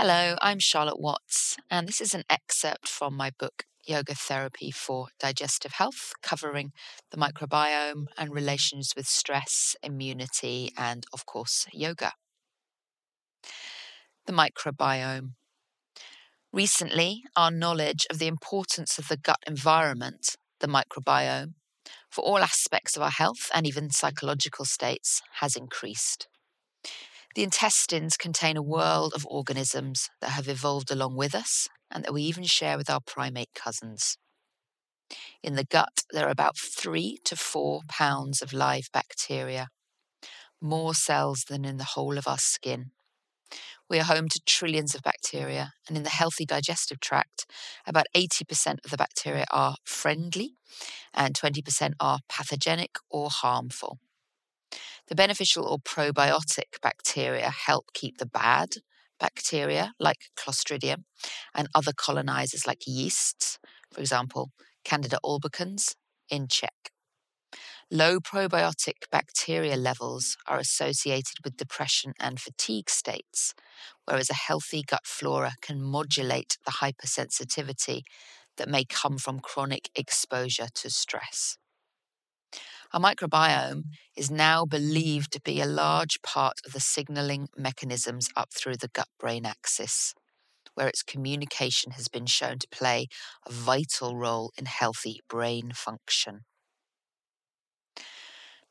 Hello, I'm Charlotte Watts, and this is an excerpt from my book Yoga Therapy for Digestive Health, covering the microbiome and relations with stress, immunity, and, of course, yoga. The microbiome. Recently, our knowledge of the importance of the gut environment, the microbiome, for all aspects of our health and even psychological states has increased. The intestines contain a world of organisms that have evolved along with us and that we even share with our primate cousins. In the gut, there are about three to four pounds of live bacteria, more cells than in the whole of our skin. We are home to trillions of bacteria, and in the healthy digestive tract, about 80% of the bacteria are friendly and 20% are pathogenic or harmful. The beneficial or probiotic bacteria help keep the bad bacteria, like Clostridium, and other colonizers like yeasts, for example, Candida albicans, in check. Low probiotic bacteria levels are associated with depression and fatigue states, whereas a healthy gut flora can modulate the hypersensitivity that may come from chronic exposure to stress. Our microbiome mm-hmm. is now believed to be a large part of the signaling mechanisms up through the gut brain axis, where its communication has been shown to play a vital role in healthy brain function.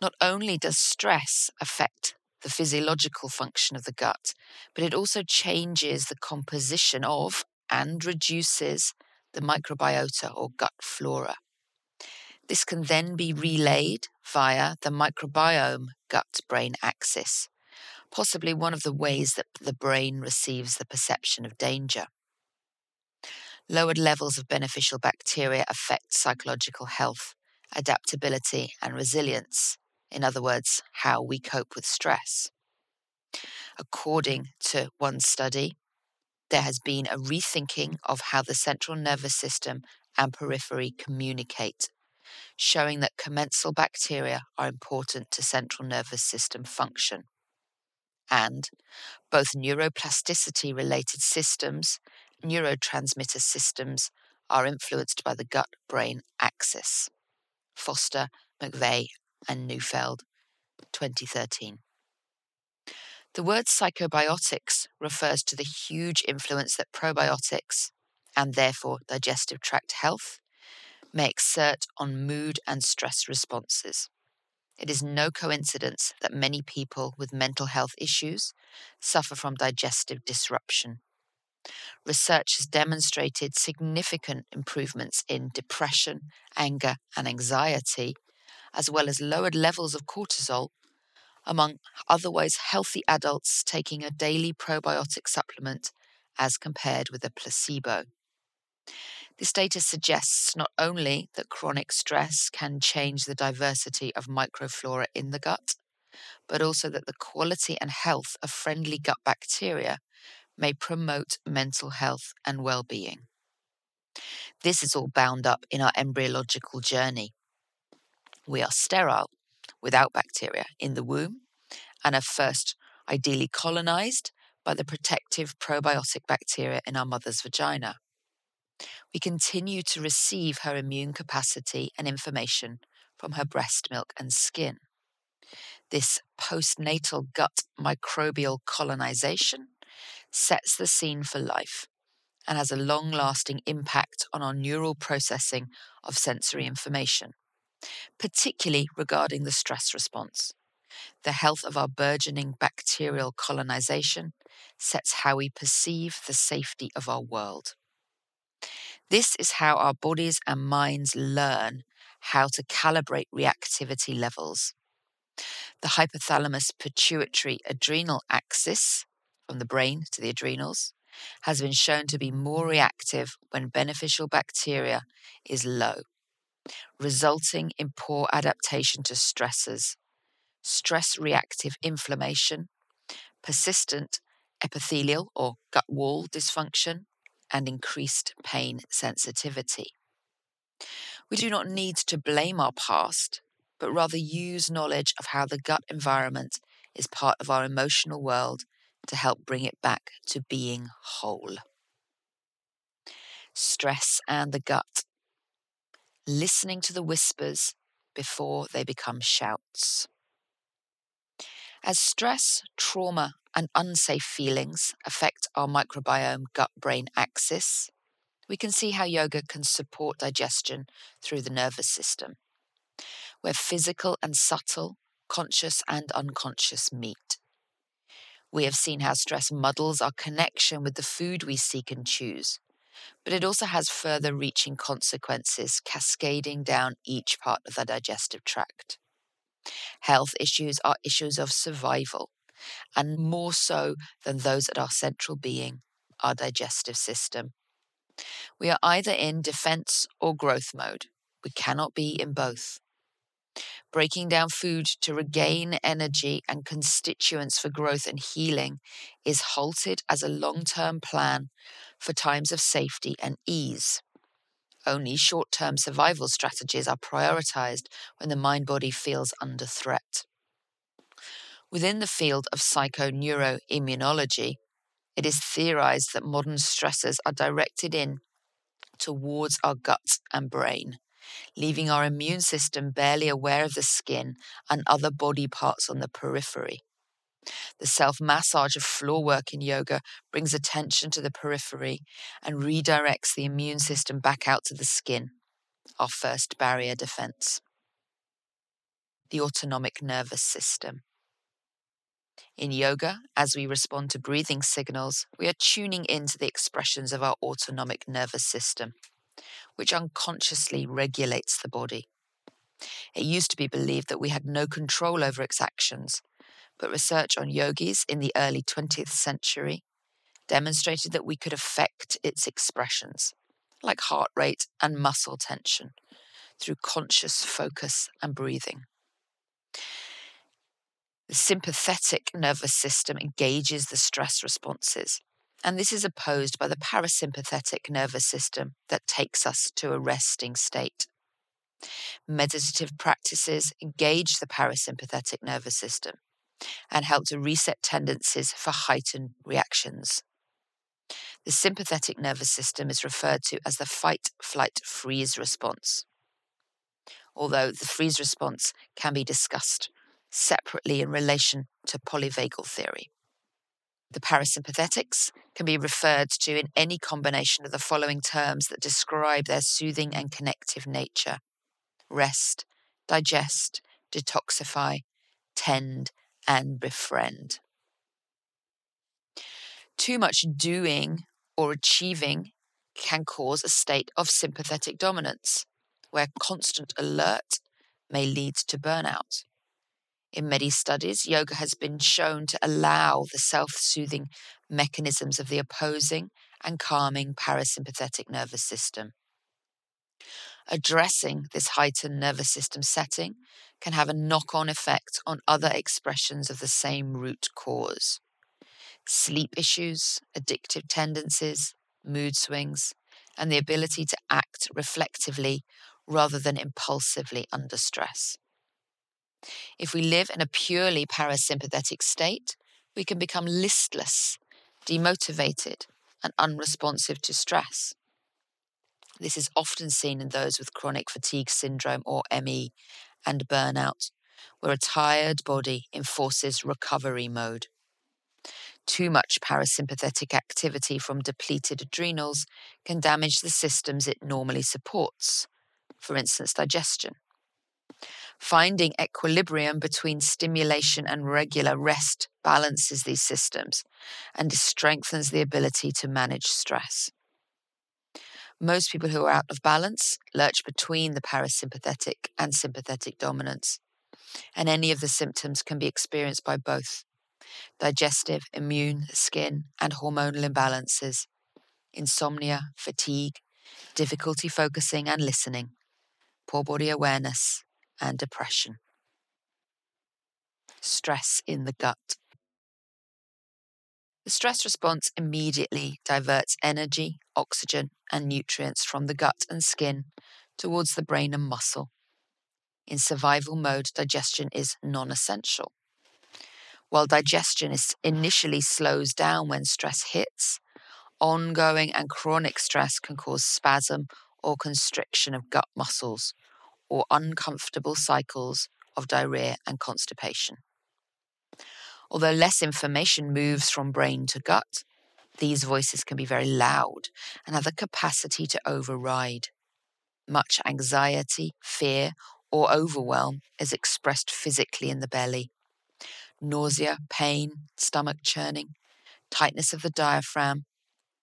Not only does stress affect the physiological function of the gut, but it also changes the composition of and reduces the microbiota or gut flora. This can then be relayed via the microbiome gut brain axis, possibly one of the ways that the brain receives the perception of danger. Lowered levels of beneficial bacteria affect psychological health, adaptability, and resilience. In other words, how we cope with stress. According to one study, there has been a rethinking of how the central nervous system and periphery communicate showing that commensal bacteria are important to central nervous system function. And both neuroplasticity related systems, neurotransmitter systems, are influenced by the gut brain axis. Foster, McVey, and Neufeld, 2013. The word psychobiotics refers to the huge influence that probiotics, and therefore digestive tract health, may exert on mood and stress responses. It is no coincidence that many people with mental health issues suffer from digestive disruption. Research has demonstrated significant improvements in depression, anger, and anxiety, as well as lowered levels of cortisol among otherwise healthy adults taking a daily probiotic supplement as compared with a placebo. This data suggests not only that chronic stress can change the diversity of microflora in the gut, but also that the quality and health of friendly gut bacteria may promote mental health and well being. This is all bound up in our embryological journey. We are sterile without bacteria in the womb and are first ideally colonized by the protective probiotic bacteria in our mother's vagina we continue to receive her immune capacity and information from her breast milk and skin. This postnatal gut microbial colonization sets the scene for life and has a long lasting impact on our neural processing of sensory information, particularly regarding the stress response. The health of our burgeoning bacterial colonization sets how we perceive the safety of our world. This is how our bodies and minds learn how to calibrate reactivity levels. The hypothalamus pituitary adrenal axis, from the brain to the adrenals, has been shown to be more reactive when beneficial bacteria is low, resulting in poor adaptation to stressors, stress reactive inflammation, persistent epithelial or gut wall dysfunction, and increased pain sensitivity. We do not need to blame our past, but rather use knowledge of how the gut environment is part of our emotional world to help bring it back to being whole. Stress and the gut. Listening to the whispers before they become shouts. As stress, trauma, and unsafe feelings affect our microbiome gut brain axis, we can see how yoga can support digestion through the nervous system, where physical and subtle, conscious and unconscious meet. We have seen how stress muddles our connection with the food we seek and choose, but it also has further reaching consequences cascading down each part of the digestive tract. Health issues are issues of survival, and more so than those at our central being, our digestive system. We are either in defense or growth mode. We cannot be in both. Breaking down food to regain energy and constituents for growth and healing is halted as a long term plan for times of safety and ease. Only short term survival strategies are prioritized when the mind body feels under threat. Within the field of psychoneuroimmunology, it is theorized that modern stressors are directed in towards our gut and brain, leaving our immune system barely aware of the skin and other body parts on the periphery. The self massage of floor work in yoga brings attention to the periphery and redirects the immune system back out to the skin, our first barrier defense. The autonomic nervous system. In yoga, as we respond to breathing signals, we are tuning into the expressions of our autonomic nervous system, which unconsciously regulates the body. It used to be believed that we had no control over its actions, but research on yogis in the early 20th century demonstrated that we could affect its expressions, like heart rate and muscle tension, through conscious focus and breathing. The sympathetic nervous system engages the stress responses, and this is opposed by the parasympathetic nervous system that takes us to a resting state. Meditative practices engage the parasympathetic nervous system, and help to reset tendencies for heightened reactions. The sympathetic nervous system is referred to as the fight, flight, freeze response. Although the freeze response can be discussed separately in relation to polyvagal theory. The parasympathetics can be referred to in any combination of the following terms that describe their soothing and connective nature rest, digest, detoxify, tend, and befriend. Too much doing or achieving can cause a state of sympathetic dominance, where constant alert may lead to burnout. In many studies, yoga has been shown to allow the self soothing mechanisms of the opposing and calming parasympathetic nervous system. Addressing this heightened nervous system setting can have a knock on effect on other expressions of the same root cause sleep issues, addictive tendencies, mood swings, and the ability to act reflectively rather than impulsively under stress. If we live in a purely parasympathetic state, we can become listless, demotivated, and unresponsive to stress. This is often seen in those with chronic fatigue syndrome or ME and burnout, where a tired body enforces recovery mode. Too much parasympathetic activity from depleted adrenals can damage the systems it normally supports, for instance, digestion. Finding equilibrium between stimulation and regular rest balances these systems and strengthens the ability to manage stress. Most people who are out of balance lurch between the parasympathetic and sympathetic dominance, and any of the symptoms can be experienced by both digestive, immune, skin, and hormonal imbalances, insomnia, fatigue, difficulty focusing and listening, poor body awareness, and depression. Stress in the gut. The stress response immediately diverts energy, oxygen, and nutrients from the gut and skin towards the brain and muscle. In survival mode, digestion is non essential. While digestion is initially slows down when stress hits, ongoing and chronic stress can cause spasm or constriction of gut muscles or uncomfortable cycles of diarrhea and constipation. Although less information moves from brain to gut, these voices can be very loud and have the capacity to override. Much anxiety, fear, or overwhelm is expressed physically in the belly. Nausea, pain, stomach churning, tightness of the diaphragm,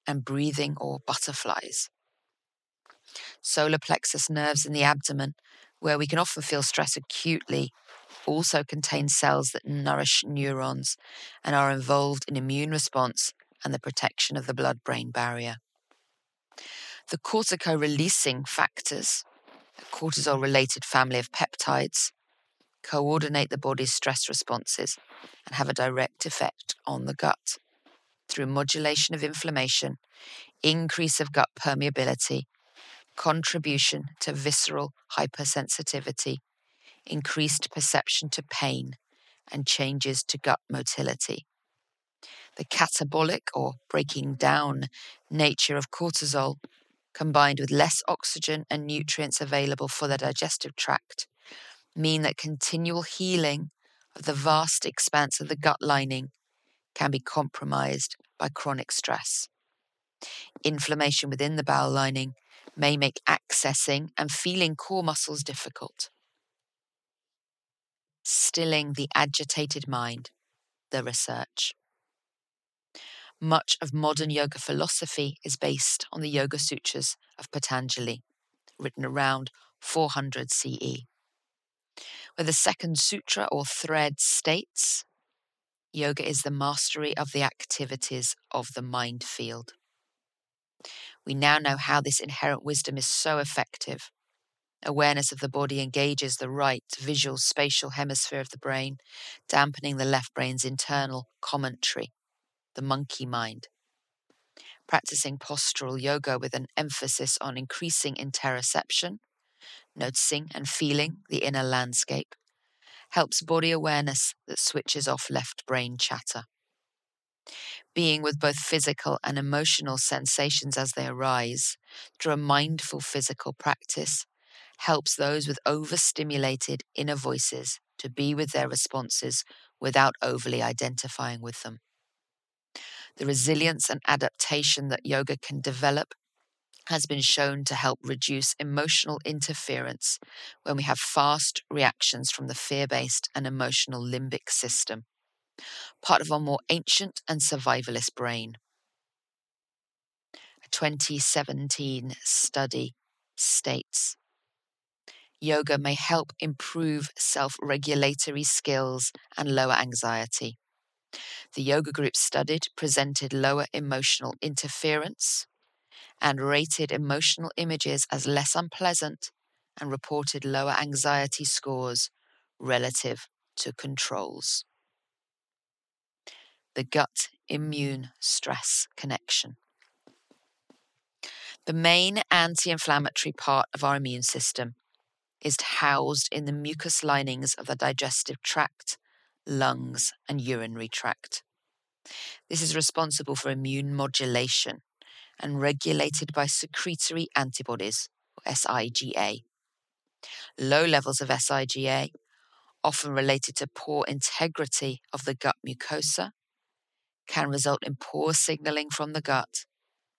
and breathing or butterflies. Solar plexus nerves in the abdomen, where we can often feel stress acutely, also contain cells that nourish neurons and are involved in immune response and the protection of the blood brain barrier. The cortico releasing factors, a cortisol related family of peptides, coordinate the body's stress responses and have a direct effect on the gut through modulation of inflammation, increase of gut permeability, contribution to visceral hypersensitivity, increased perception to pain, and changes to gut motility. The catabolic or breaking down nature of cortisol, combined with less oxygen and nutrients available for the digestive tract, mean that continual healing of the vast expanse of the gut lining can be compromised by chronic stress. Inflammation within the bowel lining may make accessing and feeling core muscles difficult. Stilling the agitated mind, the research. Much of modern yoga philosophy is based on the Yoga Sutras of Patanjali, written around 400 CE, where the second sutra or thread states Yoga is the mastery of the activities of the mind field. We now know how this inherent wisdom is so effective. Awareness of the body engages the right visual spatial hemisphere of the brain, dampening the left brain's internal commentary the monkey mind. Practicing postural yoga with an emphasis on increasing interoception, noticing and feeling the inner landscape, helps body awareness that switches off left brain chatter. Being with both physical and emotional sensations as they arise through a mindful physical practice helps those with overstimulated inner voices to be with their responses without overly identifying with them the resilience and adaptation that yoga can develop has been shown to help reduce emotional interference when we have fast reactions from the fear based and emotional limbic system, part of our more ancient and survivalist brain. A 2017 study states yoga may help improve self regulatory skills and lower anxiety. The yoga group studied presented lower emotional interference and rated emotional images as less unpleasant and reported lower anxiety scores relative to controls. The gut immune stress connection. The main anti inflammatory part of our immune system is housed in the mucous linings of the digestive tract lungs, and urinary tract. This is responsible for immune modulation and regulated by secretory antibodies, SIGA. Low levels of SIGA, often related to poor integrity of the gut mucosa, can result in poor signaling from the gut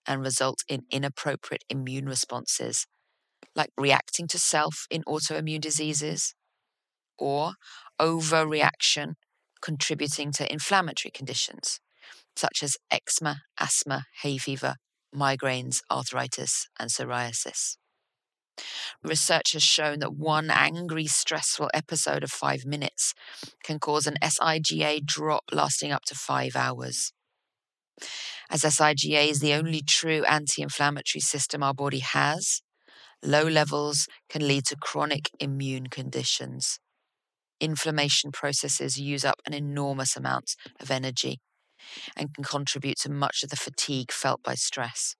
and result in inappropriate immune responses, like reacting to self in autoimmune diseases or overreaction contributing to inflammatory conditions such as eczema, asthma, hay fever, migraines, arthritis, and psoriasis. Research has shown that one angry, stressful episode of five minutes can cause an SIGA drop lasting up to five hours. As SIGA is the only true anti inflammatory system our body has, low levels can lead to chronic immune conditions inflammation processes use up an enormous amount of energy and can contribute to much of the fatigue felt by stress.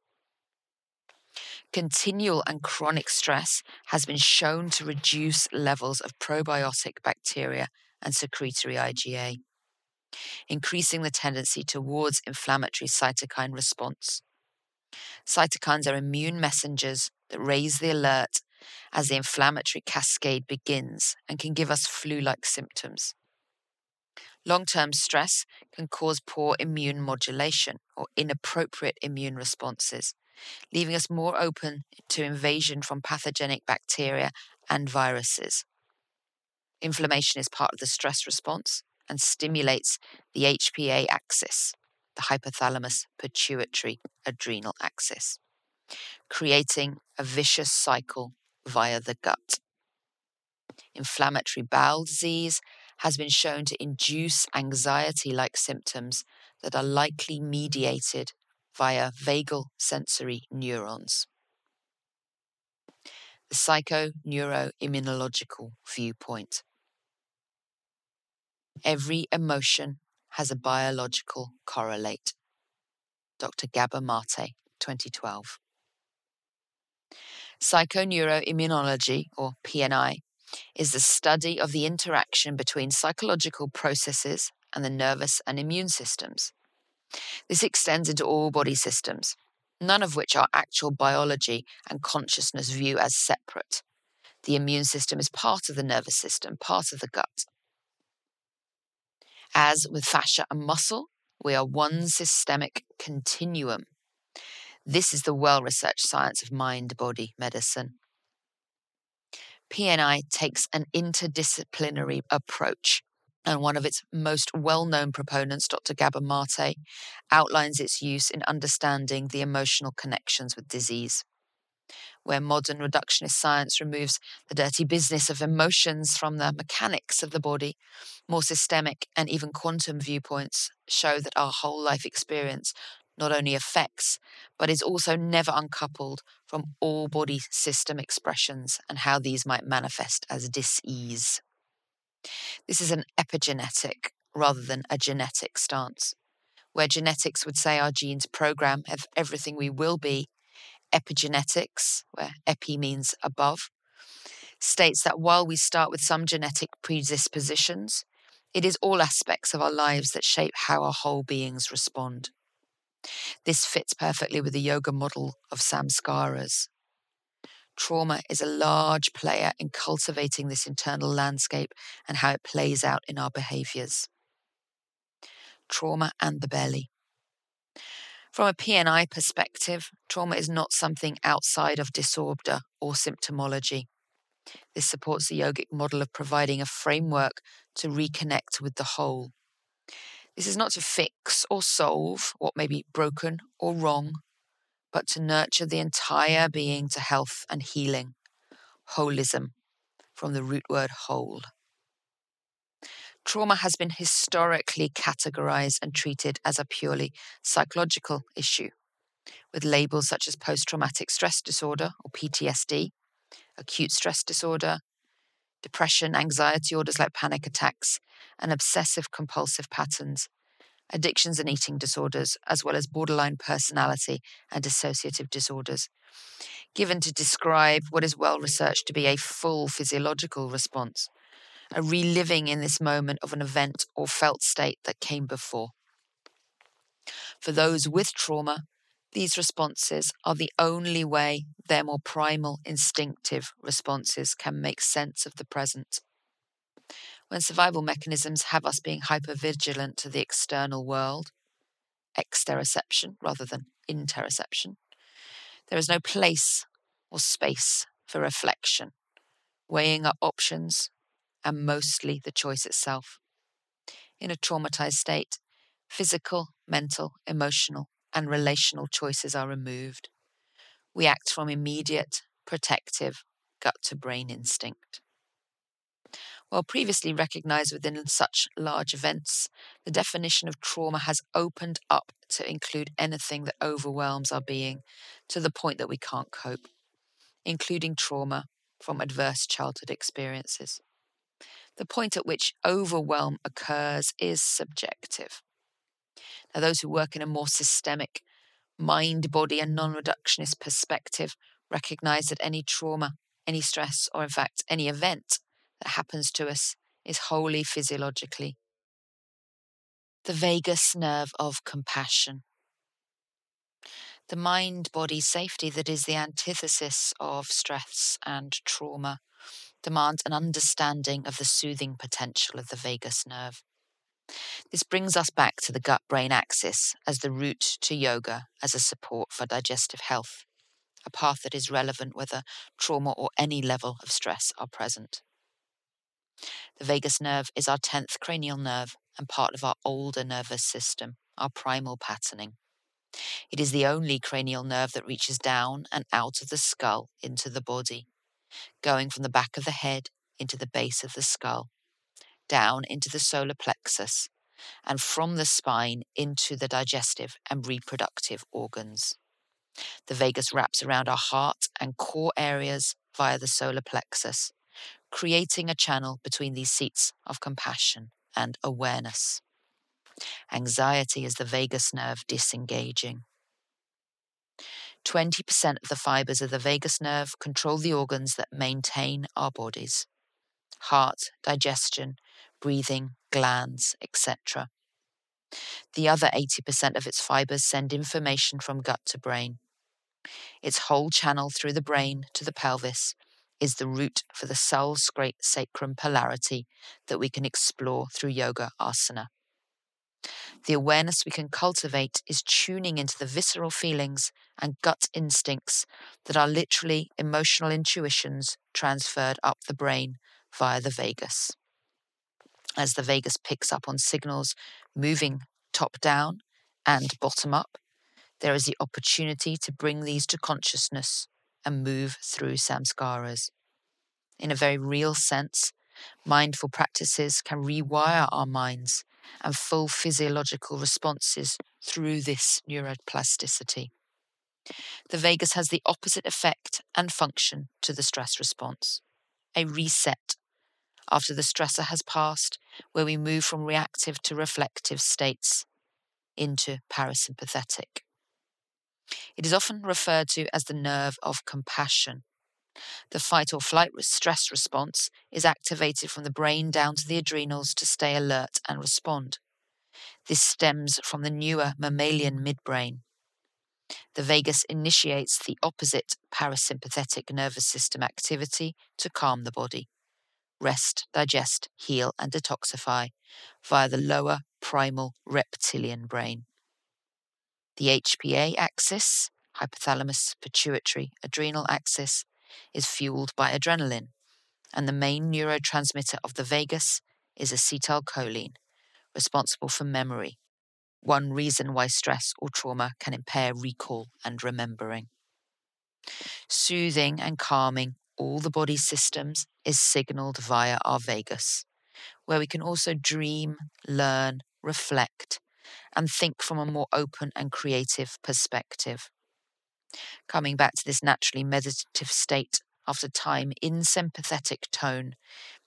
Continual and chronic stress has been shown to reduce levels of probiotic bacteria and secretory IgA. increasing the tendency towards inflammatory cytokine response. Cytokines are immune messengers that raise the alert as the inflammatory cascade begins and can give us flu like symptoms. Long term stress can cause poor immune modulation or inappropriate immune responses, leaving us more open to invasion from pathogenic bacteria and viruses. Inflammation is part of the stress response and stimulates the HPA axis, the hypothalamus pituitary adrenal axis, creating a vicious cycle via the gut. Inflammatory bowel disease has been shown to induce anxiety like symptoms that are likely mediated via vagal sensory neurons. The psychoneuroimmunological viewpoint. Every emotion has a biological correlate. Dr. Gabor Mate, 2012. Psychoneuroimmunology, or PNI, is the study of the interaction between psychological processes and the nervous and immune systems. This extends into all body systems, none of which our actual biology and consciousness view as separate. The immune system is part of the nervous system, part of the gut. As with fascia and muscle, we are one systemic continuum. This is the well researched science of mind body medicine. PNI takes an interdisciplinary approach, and one of its most well known proponents, Dr. Gabor Mate, outlines its use in understanding the emotional connections with disease. Where modern reductionist science removes the dirty business of emotions from the mechanics of the body, more systemic and even quantum viewpoints show that our whole life experience not only affects, but is also never uncoupled from all body system expressions and how these might manifest as dis-ease. This is an epigenetic rather than a genetic stance, where genetics would say our genes program everything we will be. Epigenetics, where epi means above, states that while we start with some genetic predispositions, it is all aspects of our lives that shape how our whole beings respond. This fits perfectly with the yoga model of samskaras. Trauma is a large player in cultivating this internal landscape and how it plays out in our behaviors. Trauma and the belly. From a PNI perspective, trauma is not something outside of disorder or symptomology. This supports the yogic model of providing a framework to reconnect with the whole. This is not to fix or solve what may be broken or wrong, but to nurture the entire being to health and healing. Holism, from the root word whole. Trauma has been historically categorized and treated as a purely psychological issue, with labels such as post traumatic stress disorder or PTSD, acute stress disorder, depression, anxiety orders like panic attacks, and obsessive compulsive patterns, addictions and eating disorders, as well as borderline personality and dissociative disorders, given to describe what is well researched to be a full physiological response, a reliving in this moment of an event or felt state that came before. For those with trauma, these responses are the only way their more primal, instinctive responses can make sense of the present when survival mechanisms have us being hypervigilant to the external world, exteroception rather than interoception, there is no place or space for reflection, weighing up options, and mostly the choice itself. In a traumatized state, physical, mental, emotional, and relational choices are removed. We act from immediate, protective, gut to brain instinct. While previously recognized within such large events, the definition of trauma has opened up to include anything that overwhelms our being to the point that we can't cope, including trauma from adverse childhood experiences. The point at which overwhelm occurs is subjective. Now, those who work in a more systemic, mind, body, and non reductionist perspective recognize that any trauma, any stress, or in fact, any event that happens to us is wholly physiologically The vagus nerve of compassion. The mind body safety that is the antithesis of stress and trauma demands an understanding of the soothing potential of the vagus nerve. This brings us back to the gut brain axis as the route to yoga as a support for digestive health, a path that is relevant whether trauma or any level of stress are present. The vagus nerve is our 10th cranial nerve and part of our older nervous system, our primal patterning. It is the only cranial nerve that reaches down and out of the skull into the body, going from the back of the head into the base of the skull, down into the solar plexus, and from the spine into the digestive and reproductive organs. The vagus wraps around our heart and core areas via the solar plexus, creating a channel between these seats of compassion and awareness. Anxiety is the vagus nerve disengaging. 20% of the fibers of the vagus nerve control the organs that maintain our bodies heart, digestion, breathing, glands, etc. The other 80% of its fibers send information from gut to brain. Its whole channel through the brain to the pelvis is the route for the soul's great sacrum polarity that we can explore through yoga asana. The awareness we can cultivate is tuning into the visceral feelings and gut instincts that are literally emotional intuitions transferred up the brain via the vagus. As the vagus picks up on signals moving top down and bottom up, there is the opportunity to bring these to consciousness and move through samskaras. In a very real sense, mindful practices can rewire our minds and full physiological responses through this neuroplasticity. The vagus has the opposite effect and function to the stress response a reset after the stressor has passed, where we move from reactive to reflective states into parasympathetic. It is often referred to as the nerve of compassion. The fight or flight stress response is activated from the brain down to the adrenals to stay alert and respond. This stems from the newer mammalian midbrain. The vagus initiates the opposite parasympathetic nervous system activity to calm the body, rest, digest, heal, and detoxify via the lower primal reptilian brain. The HPA axis, hypothalamus pituitary adrenal axis, is fueled by adrenaline, and the main neurotransmitter of the vagus is acetylcholine, responsible for memory, one reason why stress or trauma can impair recall and remembering. Soothing and calming all the body systems is signaled via our vagus, where we can also dream, learn, reflect, and think from a more open and creative perspective. Coming back to this naturally meditative state after time in sympathetic tone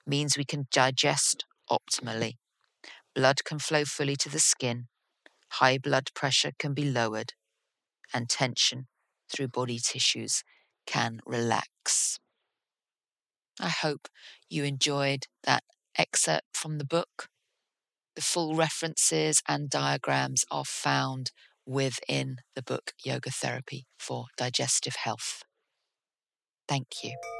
means we can digest optimally. Blood can flow fully to the skin, high blood pressure can be lowered, and tension through body tissues can relax. I hope you enjoyed that excerpt from the book. The full references and diagrams are found within the book Yoga Therapy for Digestive Health. Thank you.